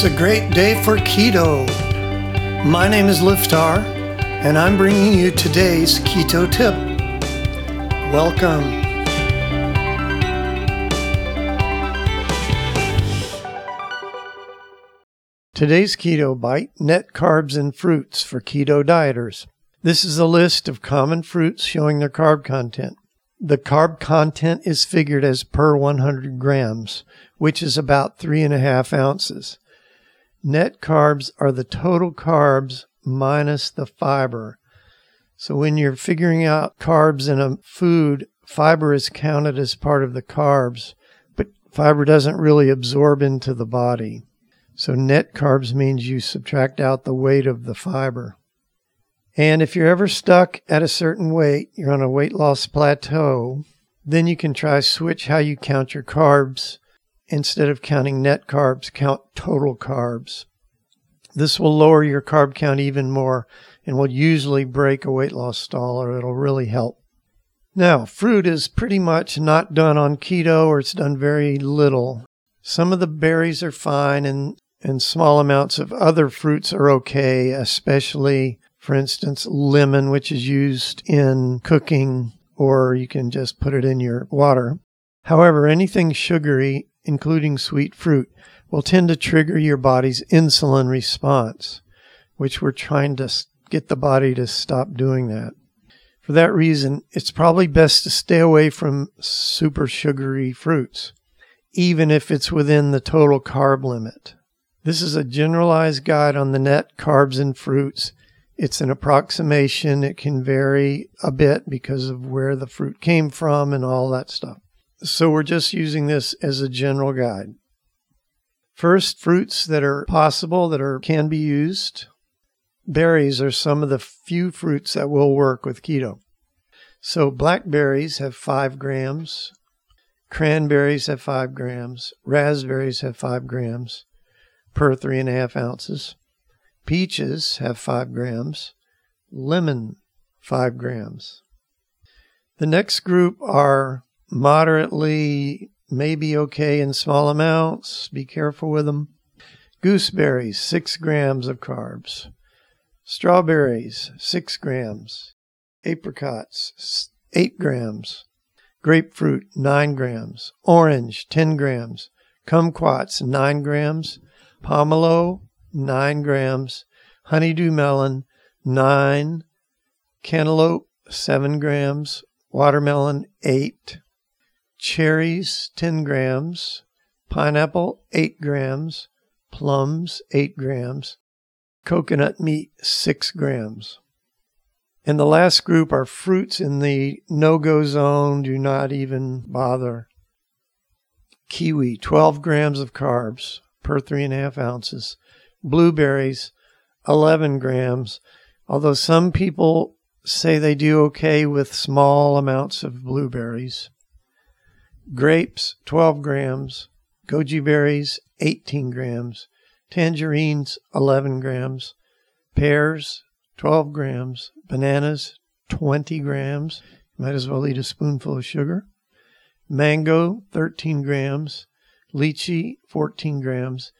It's a great day for keto. My name is Liftar, and I'm bringing you today's keto tip. Welcome. Today's keto bite net carbs and fruits for keto dieters. This is a list of common fruits showing their carb content. The carb content is figured as per 100 grams, which is about three and a half ounces. Net carbs are the total carbs minus the fiber. So when you're figuring out carbs in a food, fiber is counted as part of the carbs, but fiber doesn't really absorb into the body. So net carbs means you subtract out the weight of the fiber. And if you're ever stuck at a certain weight, you're on a weight loss plateau, then you can try switch how you count your carbs instead of counting net carbs, count total carbs. This will lower your carb count even more and will usually break a weight loss stall or it'll really help. Now, fruit is pretty much not done on keto or it's done very little. Some of the berries are fine and, and small amounts of other fruits are okay, especially, for instance, lemon, which is used in cooking, or you can just put it in your water. However, anything sugary including sweet fruit, will tend to trigger your body's insulin response, which we're trying to get the body to stop doing that. For that reason, it's probably best to stay away from super sugary fruits, even if it's within the total carb limit. This is a generalized guide on the net carbs in fruits. It's an approximation. It can vary a bit because of where the fruit came from and all that stuff. So we're just using this as a general guide. First, fruits that are possible that are can be used. Berries are some of the few fruits that will work with keto. So blackberries have five grams, cranberries have five grams, raspberries have five grams per three and a half ounces. Peaches have five grams, lemon five grams. The next group are moderately, maybe okay in small amounts. Be careful with them. Gooseberries, six grams of carbs. Strawberries, six grams. Apricots, eight grams. Grapefruit, nine grams. Orange, 10 grams. Kumquats, nine grams. Pomelo, nine grams. Honeydew melon, nine. Cantaloupe, seven grams. Watermelon, eight cherries 10 grams, pineapple 8 grams, plums 8 grams, coconut meat 6 grams. And the last group are fruits in the no go zone, do not even bother. Kiwi, 12 grams of carbs per three and a half ounces. Blueberries, 11 grams, although some people say they do okay with small amounts of blueberries grapes 12 grams, goji berries 18 grams, tangerines 11 grams, pears 12 grams, bananas 20 grams. Might as well eat a spoonful of sugar. Mango 13 grams, lychee 14 grams,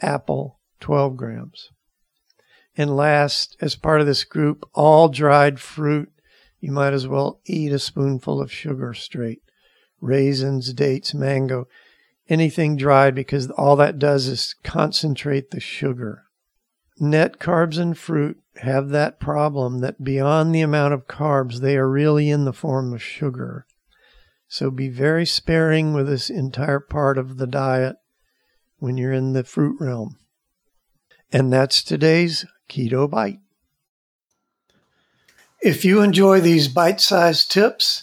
apple 12 grams. And last, as part of this group, all dried fruit, you might as well eat a spoonful of sugar straight raisins, dates, mango, anything dried because all that does is concentrate the sugar. Net carbs and fruit have that problem that beyond the amount of carbs, they are really in the form of sugar. So be very sparing with this entire part of the diet when you're in the fruit realm. And that's today's Keto Bite. If you enjoy these bite sized tips,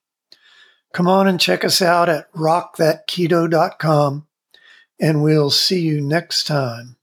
Come on and check us out at rockthatketo.com, and we'll see you next time.